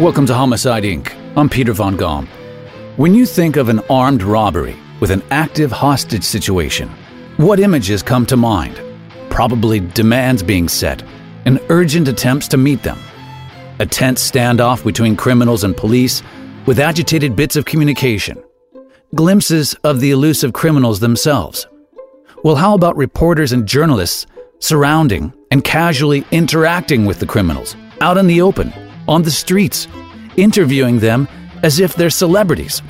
Welcome to Homicide Inc. I'm Peter Von Gom. When you think of an armed robbery with an active hostage situation, what images come to mind? Probably demands being set and urgent attempts to meet them. A tense standoff between criminals and police with agitated bits of communication. Glimpses of the elusive criminals themselves. Well, how about reporters and journalists surrounding and casually interacting with the criminals out in the open, on the streets, interviewing them as if they're celebrities?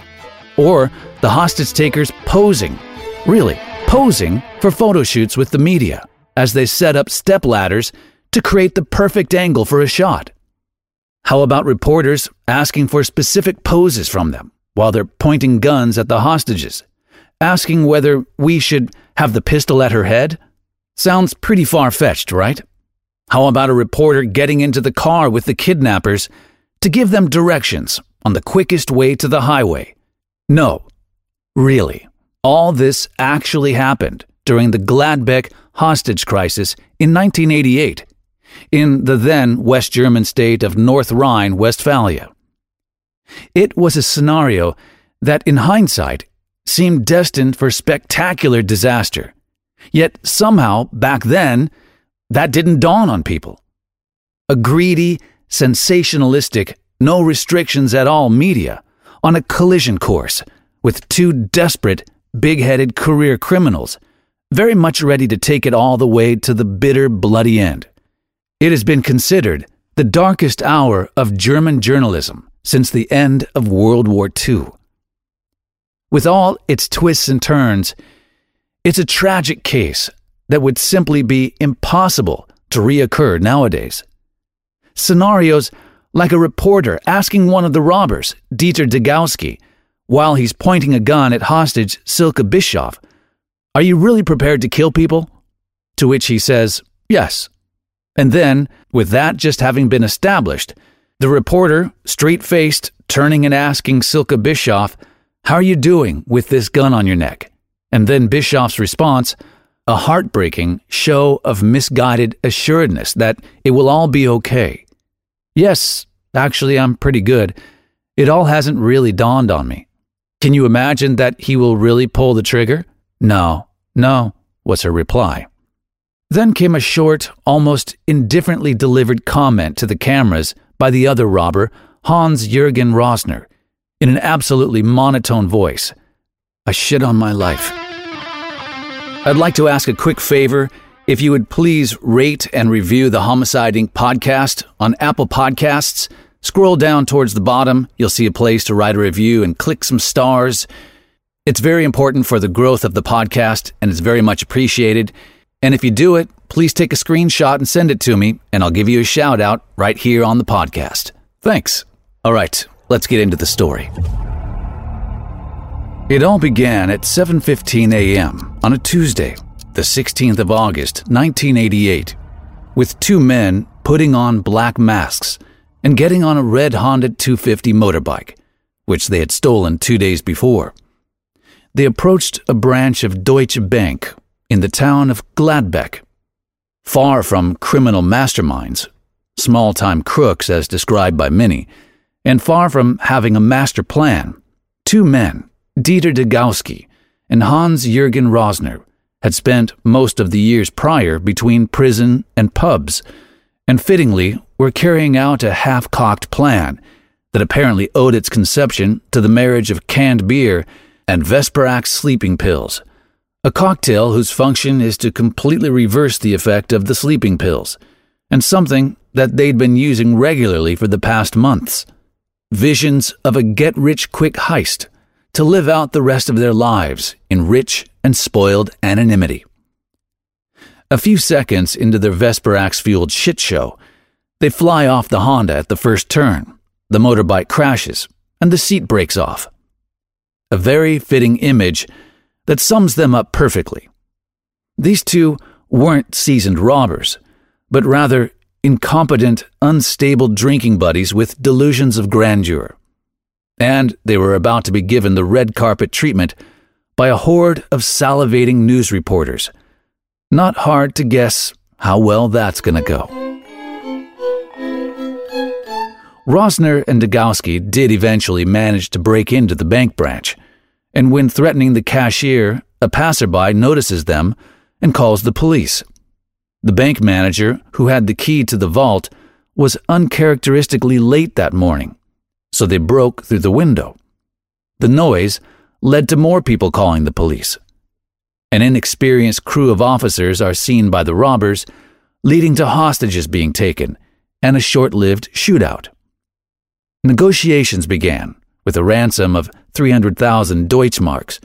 Or the hostage takers posing, really, posing for photo shoots with the media as they set up step ladders to create the perfect angle for a shot. How about reporters asking for specific poses from them while they're pointing guns at the hostages, asking whether we should have the pistol at her head? Sounds pretty far fetched, right? How about a reporter getting into the car with the kidnappers to give them directions on the quickest way to the highway? No, really. All this actually happened during the Gladbeck hostage crisis in 1988 in the then West German state of North Rhine Westphalia. It was a scenario that, in hindsight, seemed destined for spectacular disaster. Yet somehow, back then, that didn't dawn on people. A greedy, sensationalistic, no restrictions at all media on a collision course with two desperate, big headed career criminals, very much ready to take it all the way to the bitter, bloody end. It has been considered the darkest hour of German journalism since the end of World War II. With all its twists and turns, it's a tragic case that would simply be impossible to reoccur nowadays. Scenarios like a reporter asking one of the robbers, Dieter Degowski, while he's pointing a gun at hostage Silke Bischoff, Are you really prepared to kill people? To which he says, Yes. And then, with that just having been established, the reporter, straight faced, turning and asking Silke Bischoff, How are you doing with this gun on your neck? And then Bischoff's response, a heartbreaking show of misguided assuredness that it will all be okay. Yes, actually, I'm pretty good. It all hasn't really dawned on me. Can you imagine that he will really pull the trigger? No, no, was her reply. Then came a short, almost indifferently delivered comment to the cameras by the other robber, Hans Jürgen Rosner, in an absolutely monotone voice. I shit on my life. I'd like to ask a quick favor if you would please rate and review the Homicide Inc. podcast on Apple Podcasts. Scroll down towards the bottom, you'll see a place to write a review and click some stars. It's very important for the growth of the podcast and it's very much appreciated. And if you do it, please take a screenshot and send it to me, and I'll give you a shout out right here on the podcast. Thanks. All right, let's get into the story. It all began at 7:15 a.m. on a Tuesday, the 16th of August, 1988, with two men putting on black masks and getting on a red Honda 250 motorbike, which they had stolen 2 days before. They approached a branch of Deutsche Bank in the town of Gladbeck. Far from criminal masterminds, small time crooks as described by many, and far from having a master plan, two men, Dieter Degowski and Hans Jürgen Rosner, had spent most of the years prior between prison and pubs, and fittingly were carrying out a half cocked plan that apparently owed its conception to the marriage of canned beer and Vesparax sleeping pills a cocktail whose function is to completely reverse the effect of the sleeping pills, and something that they'd been using regularly for the past months. Visions of a get rich quick heist to live out the rest of their lives in rich and spoiled anonymity. A few seconds into their Vesparax fueled shit show, they fly off the Honda at the first turn. The motorbike crashes, and the seat breaks off. A very fitting image that sums them up perfectly. These two weren't seasoned robbers, but rather incompetent, unstable drinking buddies with delusions of grandeur. And they were about to be given the red carpet treatment by a horde of salivating news reporters. Not hard to guess how well that's going to go. Rosner and Degowski did eventually manage to break into the bank branch, and when threatening the cashier, a passerby notices them and calls the police. The bank manager, who had the key to the vault, was uncharacteristically late that morning, so they broke through the window. The noise led to more people calling the police. An inexperienced crew of officers are seen by the robbers, leading to hostages being taken and a short lived shootout. Negotiations began with a ransom of 300,000 Deutschmarks,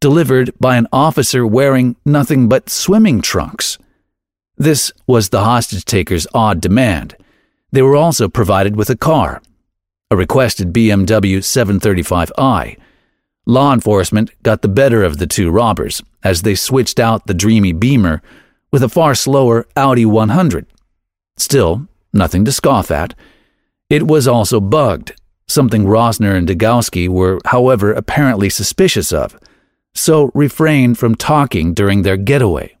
delivered by an officer wearing nothing but swimming trunks. This was the hostage taker's odd demand. They were also provided with a car, a requested BMW 735i. Law enforcement got the better of the two robbers as they switched out the dreamy Beamer with a far slower Audi 100. Still, nothing to scoff at. It was also bugged, something Rosner and Degowski were, however, apparently suspicious of, so refrained from talking during their getaway.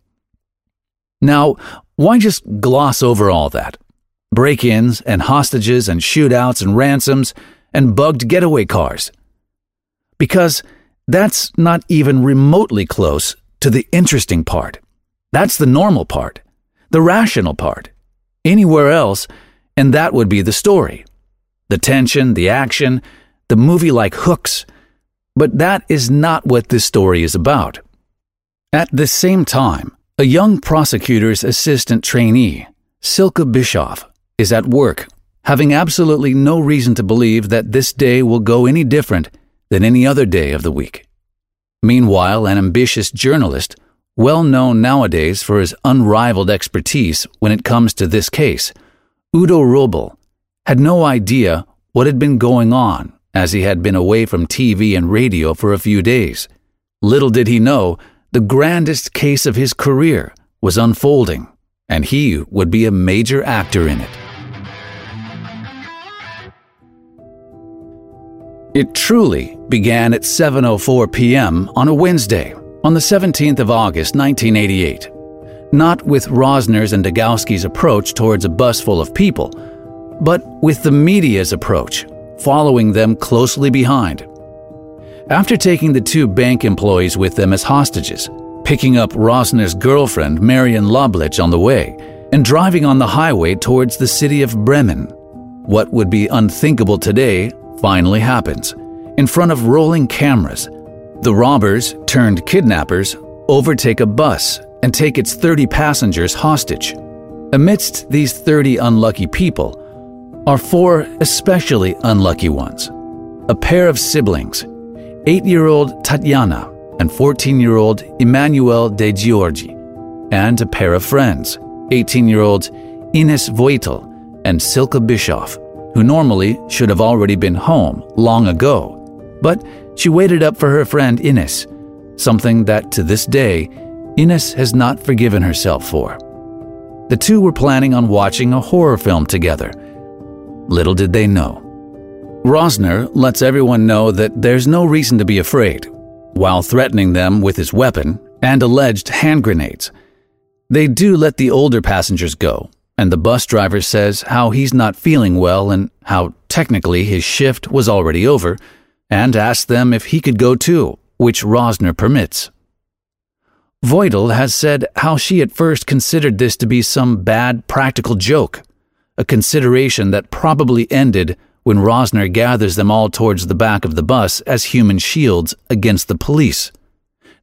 Now, why just gloss over all that? Break ins and hostages and shootouts and ransoms and bugged getaway cars. Because that's not even remotely close to the interesting part. That's the normal part, the rational part. Anywhere else, and that would be the story. The tension, the action, the movie like hooks. But that is not what this story is about. At the same time, a young prosecutor's assistant trainee, Silke Bischoff, is at work, having absolutely no reason to believe that this day will go any different than any other day of the week. Meanwhile, an ambitious journalist, well known nowadays for his unrivaled expertise when it comes to this case, Udo Röbel had no idea what had been going on as he had been away from TV and radio for a few days. Little did he know the grandest case of his career was unfolding, and he would be a major actor in it. It truly began at 7:04 p.m. on a Wednesday, on the 17th of August 1988 not with Rosner's and Degowski's approach towards a bus full of people, but with the media's approach, following them closely behind. After taking the two bank employees with them as hostages, picking up Rosner's girlfriend, Marion Loblich, on the way, and driving on the highway towards the city of Bremen, what would be unthinkable today finally happens. In front of rolling cameras, the robbers turned kidnappers overtake a bus and take its 30 passengers hostage. Amidst these 30 unlucky people are four especially unlucky ones a pair of siblings, 8 year old Tatiana and 14 year old Emmanuel de Giorgi, and a pair of friends, 18 year olds Ines Voitel and Silke Bischoff, who normally should have already been home long ago. But she waited up for her friend Ines, something that to this day Ines has not forgiven herself for. The two were planning on watching a horror film together. Little did they know. Rosner lets everyone know that there's no reason to be afraid, while threatening them with his weapon and alleged hand grenades. They do let the older passengers go, and the bus driver says how he's not feeling well and how technically his shift was already over, and asks them if he could go too, which Rosner permits. Voitel has said how she at first considered this to be some bad practical joke, a consideration that probably ended when Rosner gathers them all towards the back of the bus as human shields against the police.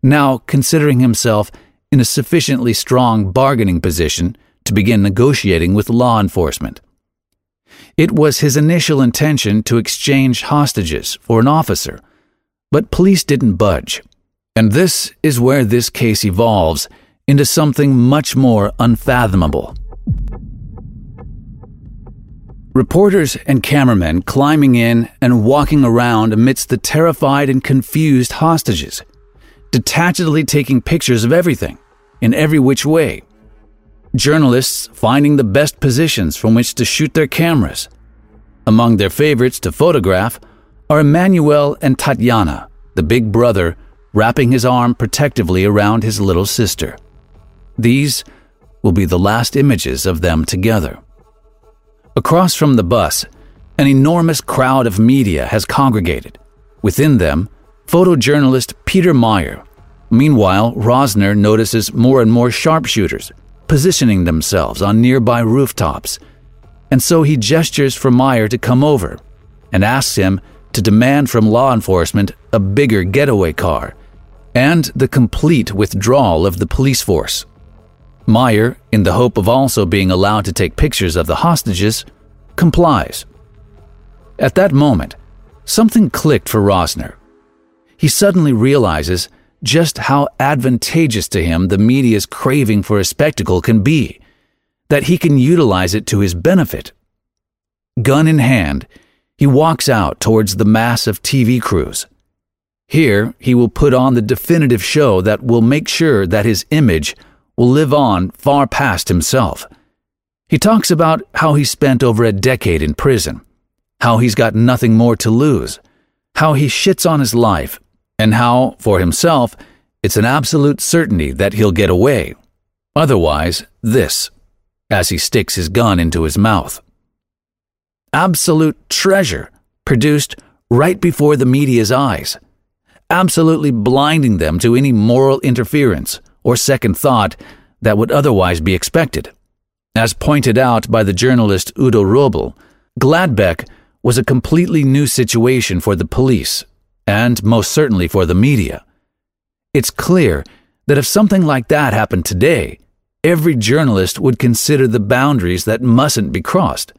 Now, considering himself in a sufficiently strong bargaining position to begin negotiating with law enforcement. It was his initial intention to exchange hostages for an officer, but police didn't budge. And this is where this case evolves into something much more unfathomable. Reporters and cameramen climbing in and walking around amidst the terrified and confused hostages, detachedly taking pictures of everything, in every which way. Journalists finding the best positions from which to shoot their cameras. Among their favorites to photograph are Emmanuel and Tatiana, the big brother wrapping his arm protectively around his little sister. These will be the last images of them together. Across from the bus, an enormous crowd of media has congregated. Within them, photojournalist Peter Meyer. Meanwhile, Rosner notices more and more sharpshooters positioning themselves on nearby rooftops, and so he gestures for Meyer to come over and asks him to demand from law enforcement a bigger getaway car and the complete withdrawal of the police force. Meyer, in the hope of also being allowed to take pictures of the hostages, complies. At that moment, something clicked for Rosner. He suddenly realizes just how advantageous to him the media's craving for a spectacle can be, that he can utilize it to his benefit. Gun in hand, he walks out towards the mass of TV crews. Here, he will put on the definitive show that will make sure that his image will live on far past himself. He talks about how he spent over a decade in prison, how he's got nothing more to lose, how he shits on his life, and how, for himself, it's an absolute certainty that he'll get away. Otherwise, this, as he sticks his gun into his mouth. Absolute treasure produced right before the media's eyes, absolutely blinding them to any moral interference or second thought that would otherwise be expected. As pointed out by the journalist Udo Robel, Gladbeck was a completely new situation for the police, and most certainly for the media. It's clear that if something like that happened today, every journalist would consider the boundaries that mustn't be crossed.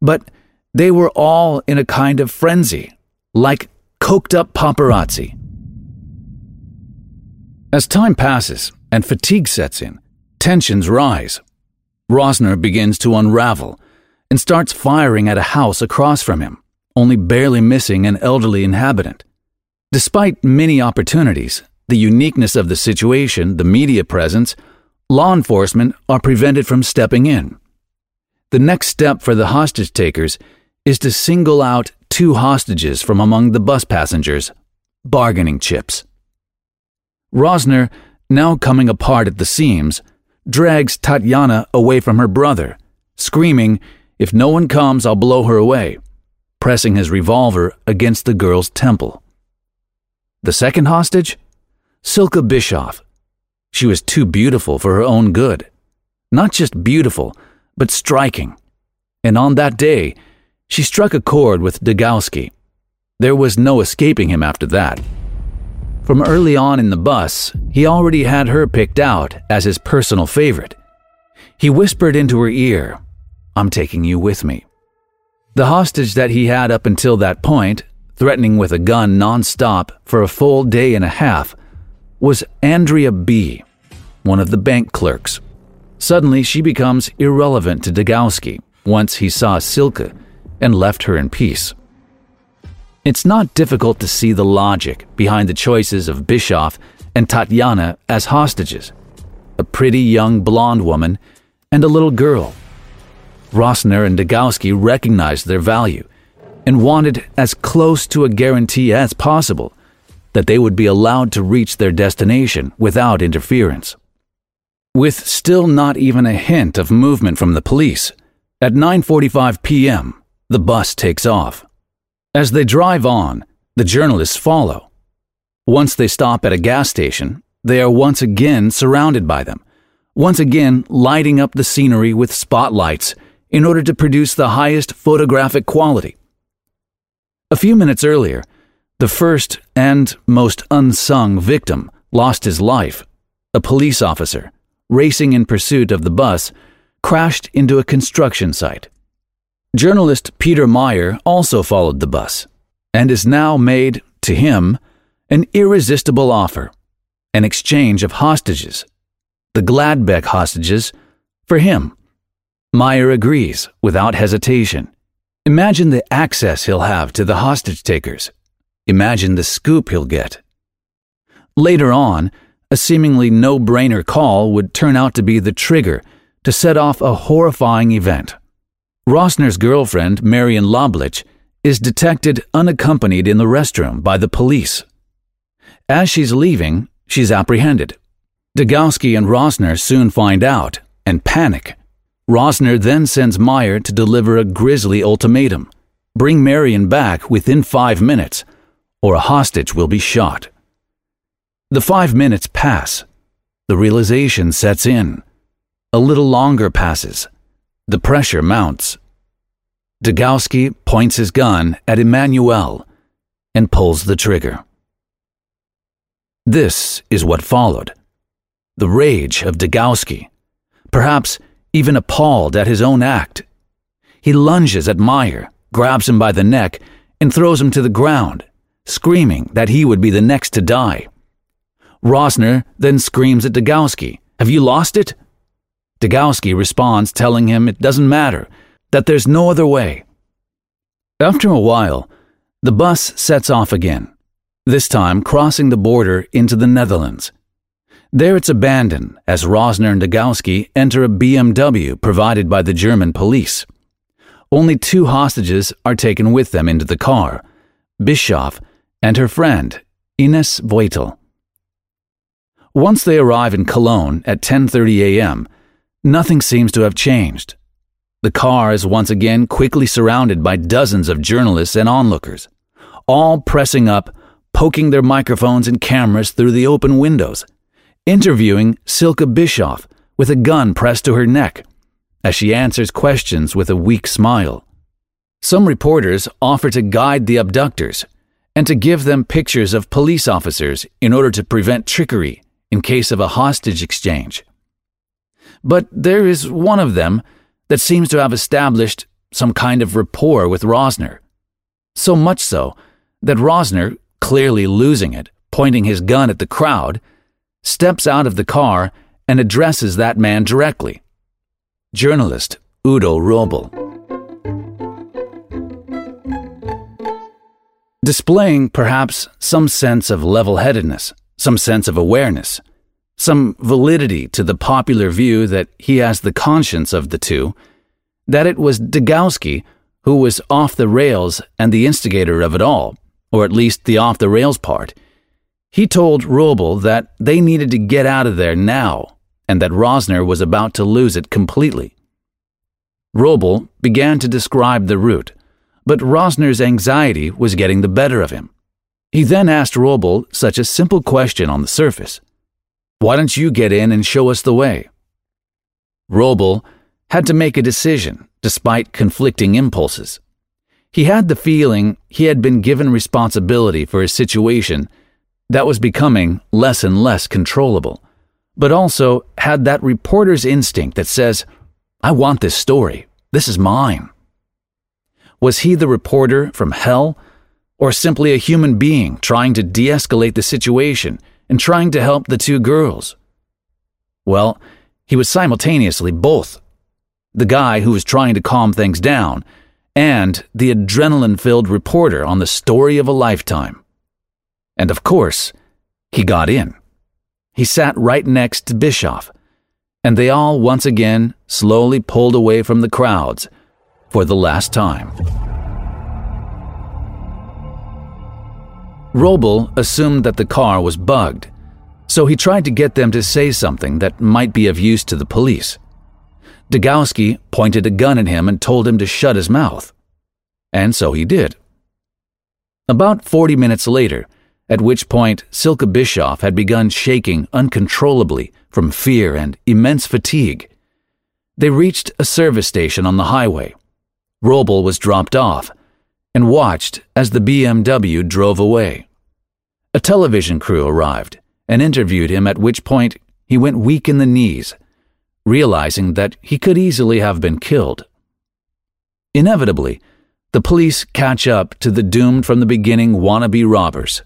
But they were all in a kind of frenzy, like coked up paparazzi. As time passes, and fatigue sets in. Tensions rise. Rosner begins to unravel and starts firing at a house across from him, only barely missing an elderly inhabitant. Despite many opportunities, the uniqueness of the situation, the media presence, law enforcement are prevented from stepping in. The next step for the hostage takers is to single out two hostages from among the bus passengers, bargaining chips. Rosner now coming apart at the seams, drags Tatiana away from her brother, screaming, If no one comes, I'll blow her away, pressing his revolver against the girl's temple. The second hostage? Silke Bischoff. She was too beautiful for her own good. Not just beautiful, but striking. And on that day, she struck a chord with Degowski. There was no escaping him after that. From early on in the bus, he already had her picked out as his personal favorite. He whispered into her ear, I'm taking you with me. The hostage that he had up until that point, threatening with a gun nonstop for a full day and a half, was Andrea B., one of the bank clerks. Suddenly, she becomes irrelevant to Degowski once he saw Silke and left her in peace. It's not difficult to see the logic behind the choices of Bischoff and Tatiana as hostages a pretty young blonde woman and a little girl. Rosner and Degowski recognized their value and wanted as close to a guarantee as possible that they would be allowed to reach their destination without interference. With still not even a hint of movement from the police, at 9:45 p.m., the bus takes off. As they drive on, the journalists follow. Once they stop at a gas station, they are once again surrounded by them, once again lighting up the scenery with spotlights in order to produce the highest photographic quality. A few minutes earlier, the first and most unsung victim lost his life. A police officer, racing in pursuit of the bus, crashed into a construction site. Journalist Peter Meyer also followed the bus and is now made, to him, an irresistible offer an exchange of hostages. The Gladbeck hostages for him. Meyer agrees without hesitation. Imagine the access he'll have to the hostage takers. Imagine the scoop he'll get. Later on, a seemingly no brainer call would turn out to be the trigger to set off a horrifying event. Rosner's girlfriend, Marion Loblich, is detected unaccompanied in the restroom by the police. As she's leaving, she's apprehended. Degowski and Rosner soon find out and panic. Rosner then sends Meyer to deliver a grisly ultimatum bring Marion back within five minutes, or a hostage will be shot. The five minutes pass. The realization sets in. A little longer passes. The pressure mounts. Degowski points his gun at Emmanuel and pulls the trigger. This is what followed. The rage of Degowski, perhaps even appalled at his own act. He lunges at Meyer, grabs him by the neck, and throws him to the ground, screaming that he would be the next to die. Rosner then screams at Degowski, Have you lost it? Degowski responds, telling him it doesn't matter, that there's no other way. After a while, the bus sets off again, this time crossing the border into the Netherlands. There it's abandoned as Rosner and Degowski enter a BMW provided by the German police. Only two hostages are taken with them into the car Bischoff and her friend, Ines Voitel. Once they arrive in Cologne at 10:30 a.m., nothing seems to have changed. The car is once again quickly surrounded by dozens of journalists and onlookers, all pressing up, poking their microphones and cameras through the open windows, interviewing Silke Bischoff with a gun pressed to her neck as she answers questions with a weak smile. Some reporters offer to guide the abductors and to give them pictures of police officers in order to prevent trickery in case of a hostage exchange. But there is one of them that seems to have established some kind of rapport with Rosner. So much so that Rosner, clearly losing it, pointing his gun at the crowd, steps out of the car and addresses that man directly. Journalist Udo Robel. Displaying perhaps some sense of level headedness, some sense of awareness, some validity to the popular view that he has the conscience of the two, that it was Degowski who was off the rails and the instigator of it all, or at least the off the rails part. He told Robel that they needed to get out of there now, and that Rosner was about to lose it completely. Robel began to describe the route, but Rosner's anxiety was getting the better of him. He then asked Robel such a simple question on the surface why don't you get in and show us the way? Robel had to make a decision despite conflicting impulses. He had the feeling he had been given responsibility for a situation that was becoming less and less controllable, but also had that reporter's instinct that says, I want this story. This is mine. Was he the reporter from hell, or simply a human being trying to de escalate the situation and trying to help the two girls. Well, he was simultaneously both the guy who was trying to calm things down and the adrenaline filled reporter on the story of a lifetime. And of course, he got in. He sat right next to Bischoff, and they all once again slowly pulled away from the crowds for the last time. Robel assumed that the car was bugged, so he tried to get them to say something that might be of use to the police. Degowski pointed a gun at him and told him to shut his mouth. And so he did. About 40 minutes later, at which point Silke Bischoff had begun shaking uncontrollably from fear and immense fatigue, they reached a service station on the highway. Robel was dropped off and watched as the BMW drove away. A television crew arrived and interviewed him, at which point he went weak in the knees, realizing that he could easily have been killed. Inevitably, the police catch up to the doomed from the beginning wannabe robbers.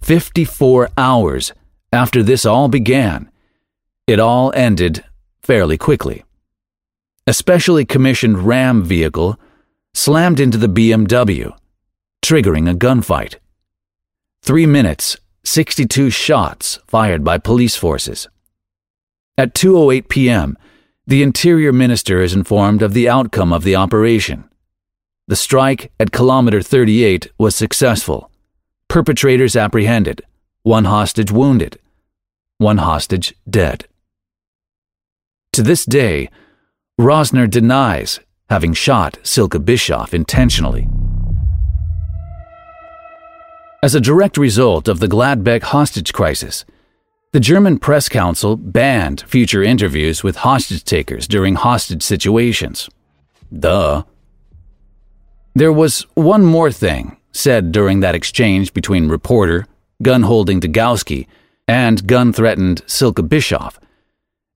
54 hours after this all began, it all ended fairly quickly. A specially commissioned Ram vehicle slammed into the BMW, triggering a gunfight. Three minutes, 62 shots fired by police forces. At 2:08 p.m., the Interior Minister is informed of the outcome of the operation. The strike at kilometer 38 was successful. Perpetrators apprehended, one hostage wounded, one hostage dead. To this day, Rosner denies having shot Silke Bischoff intentionally. As a direct result of the Gladbeck hostage crisis, the German Press Council banned future interviews with hostage takers during hostage situations. Duh. There was one more thing said during that exchange between reporter, gun holding Degowski, and gun threatened Silke Bischoff,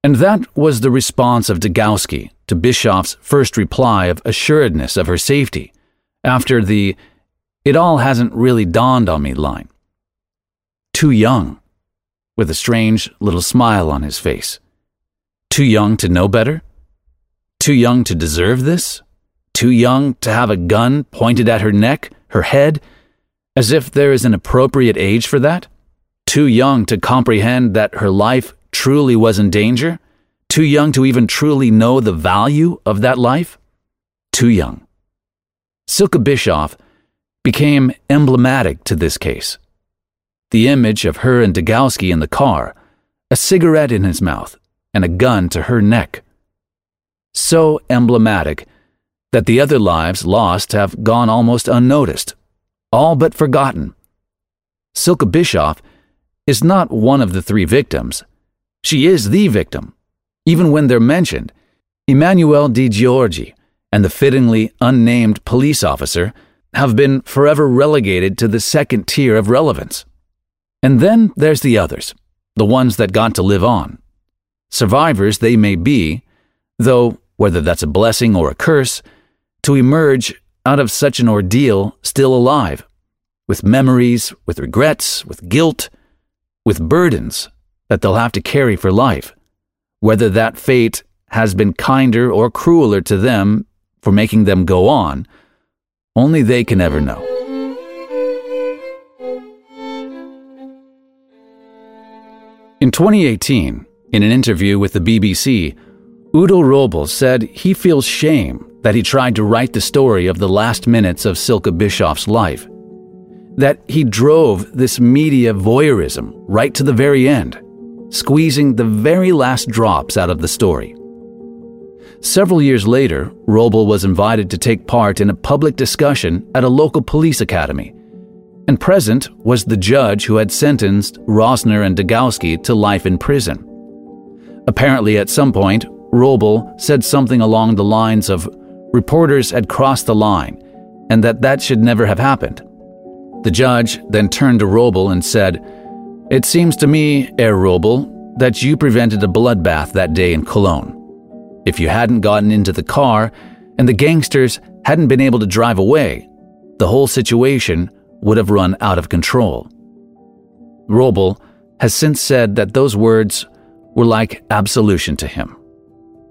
and that was the response of Degowski to Bischoff's first reply of assuredness of her safety after the it all hasn't really dawned on me line. Too young, with a strange little smile on his face. Too young to know better? Too young to deserve this? Too young to have a gun pointed at her neck, her head, as if there is an appropriate age for that? Too young to comprehend that her life truly was in danger? Too young to even truly know the value of that life? Too young. Silke Bischoff became emblematic to this case. The image of her and Degowski in the car, a cigarette in his mouth, and a gun to her neck. So emblematic that the other lives lost have gone almost unnoticed, all but forgotten. Silke Bischoff is not one of the three victims. She is the victim. Even when they're mentioned, Emmanuel Di Giorgi and the fittingly unnamed police officer have been forever relegated to the second tier of relevance. And then there's the others, the ones that got to live on. Survivors they may be, though whether that's a blessing or a curse, to emerge out of such an ordeal still alive, with memories, with regrets, with guilt, with burdens that they'll have to carry for life, whether that fate has been kinder or crueler to them for making them go on only they can ever know. In 2018, in an interview with the BBC, Udo Robel said he feels shame that he tried to write the story of the last minutes of Silke Bischoff's life. That he drove this media voyeurism right to the very end, squeezing the very last drops out of the story. Several years later, Robel was invited to take part in a public discussion at a local police academy. And present was the judge who had sentenced Rosner and Degowski to life in prison. Apparently, at some point, Robel said something along the lines of reporters had crossed the line and that that should never have happened. The judge then turned to Robel and said, It seems to me, Herr Robel, that you prevented a bloodbath that day in Cologne. If you hadn't gotten into the car and the gangsters hadn't been able to drive away, the whole situation would have run out of control. Robel has since said that those words were like absolution to him.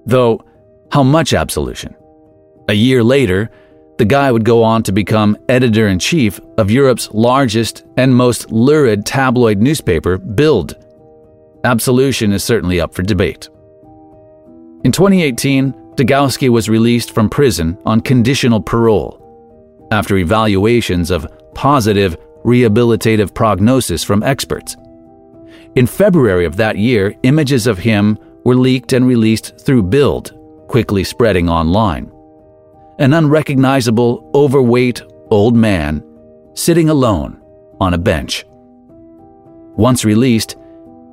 Though, how much absolution? A year later, the guy would go on to become editor in chief of Europe's largest and most lurid tabloid newspaper, Bild. Absolution is certainly up for debate. In 2018, Degowski was released from prison on conditional parole after evaluations of positive rehabilitative prognosis from experts. In February of that year, images of him were leaked and released through Bild, quickly spreading online. An unrecognizable, overweight old man sitting alone on a bench. Once released,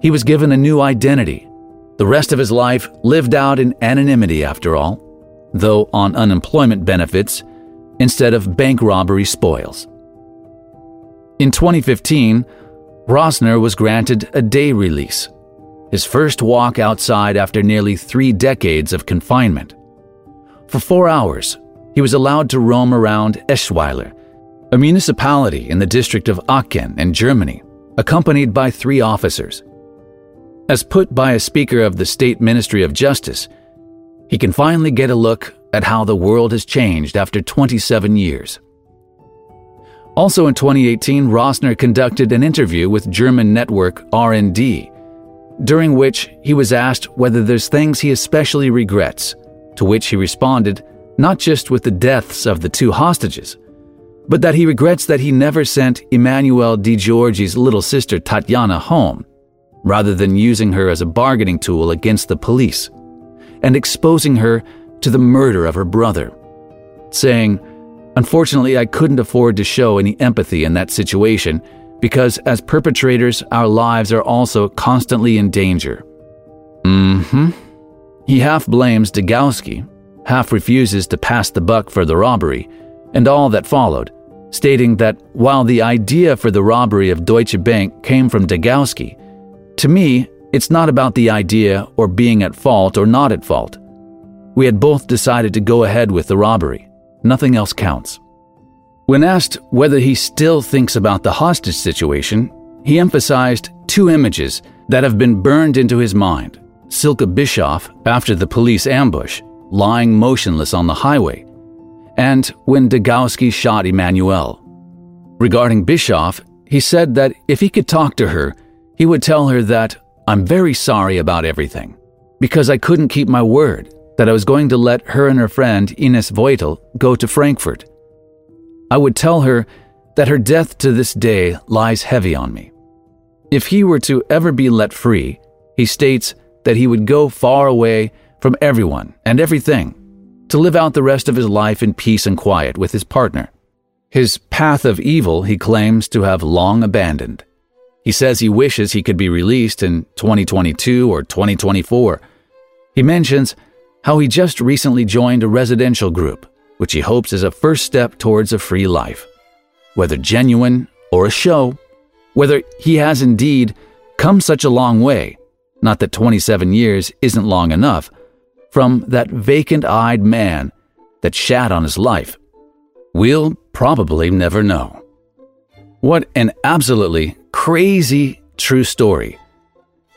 he was given a new identity the rest of his life lived out in anonymity, after all, though on unemployment benefits instead of bank robbery spoils. In 2015, Rosner was granted a day release, his first walk outside after nearly three decades of confinement. For four hours, he was allowed to roam around Eschweiler, a municipality in the district of Aachen in Germany, accompanied by three officers. As put by a speaker of the State Ministry of Justice, he can finally get a look at how the world has changed after 27 years. Also in 2018, Rosner conducted an interview with German network RND, during which he was asked whether there's things he especially regrets, to which he responded not just with the deaths of the two hostages, but that he regrets that he never sent Emmanuel Di Giorgi's little sister Tatiana home rather than using her as a bargaining tool against the police, and exposing her to the murder of her brother, saying, Unfortunately, I couldn't afford to show any empathy in that situation because, as perpetrators, our lives are also constantly in danger. Mm hmm. He half blames Degowski, half refuses to pass the buck for the robbery, and all that followed, stating that while the idea for the robbery of Deutsche Bank came from Degowski, to me, it's not about the idea or being at fault or not at fault. We had both decided to go ahead with the robbery. Nothing else counts. When asked whether he still thinks about the hostage situation, he emphasized two images that have been burned into his mind Silke Bischoff after the police ambush, lying motionless on the highway, and when Degowski shot Emmanuel. Regarding Bischoff, he said that if he could talk to her, he would tell her that I'm very sorry about everything, because I couldn't keep my word that I was going to let her and her friend Ines Voitel go to Frankfurt. I would tell her that her death to this day lies heavy on me. If he were to ever be let free, he states that he would go far away from everyone and everything to live out the rest of his life in peace and quiet with his partner. His path of evil he claims to have long abandoned. He says he wishes he could be released in 2022 or 2024. He mentions how he just recently joined a residential group, which he hopes is a first step towards a free life. Whether genuine or a show, whether he has indeed come such a long way, not that 27 years isn't long enough, from that vacant eyed man that shat on his life. We'll probably never know. What an absolutely crazy true story.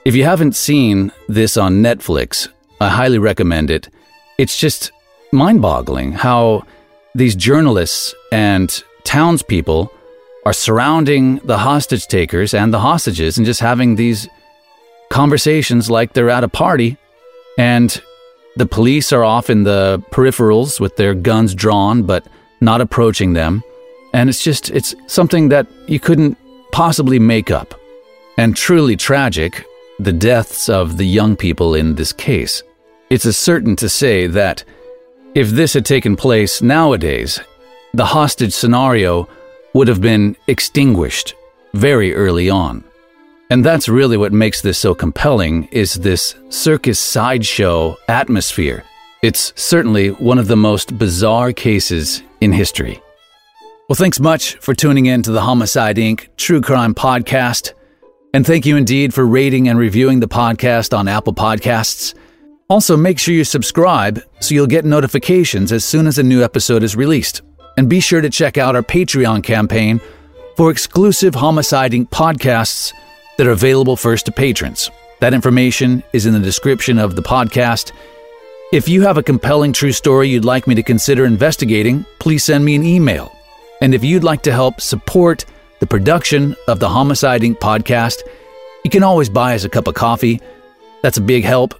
If you haven't seen this on Netflix, I highly recommend it. It's just mind boggling how these journalists and townspeople are surrounding the hostage takers and the hostages and just having these conversations like they're at a party, and the police are off in the peripherals with their guns drawn but not approaching them. And it's just, it's something that you couldn't possibly make up. And truly tragic, the deaths of the young people in this case. It's a certain to say that if this had taken place nowadays, the hostage scenario would have been extinguished very early on. And that's really what makes this so compelling is this circus sideshow atmosphere. It's certainly one of the most bizarre cases in history. Well, thanks much for tuning in to the Homicide Inc. True Crime Podcast. And thank you indeed for rating and reviewing the podcast on Apple Podcasts. Also, make sure you subscribe so you'll get notifications as soon as a new episode is released. And be sure to check out our Patreon campaign for exclusive Homicide Inc. podcasts that are available first to patrons. That information is in the description of the podcast. If you have a compelling true story you'd like me to consider investigating, please send me an email. And if you'd like to help support the production of the Homicide Inc. podcast, you can always buy us a cup of coffee. That's a big help.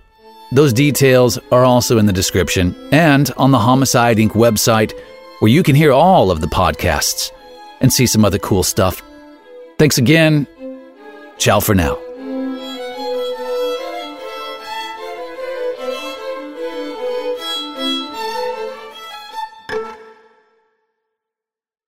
Those details are also in the description and on the Homicide Inc. website, where you can hear all of the podcasts and see some other cool stuff. Thanks again, Ciao for now.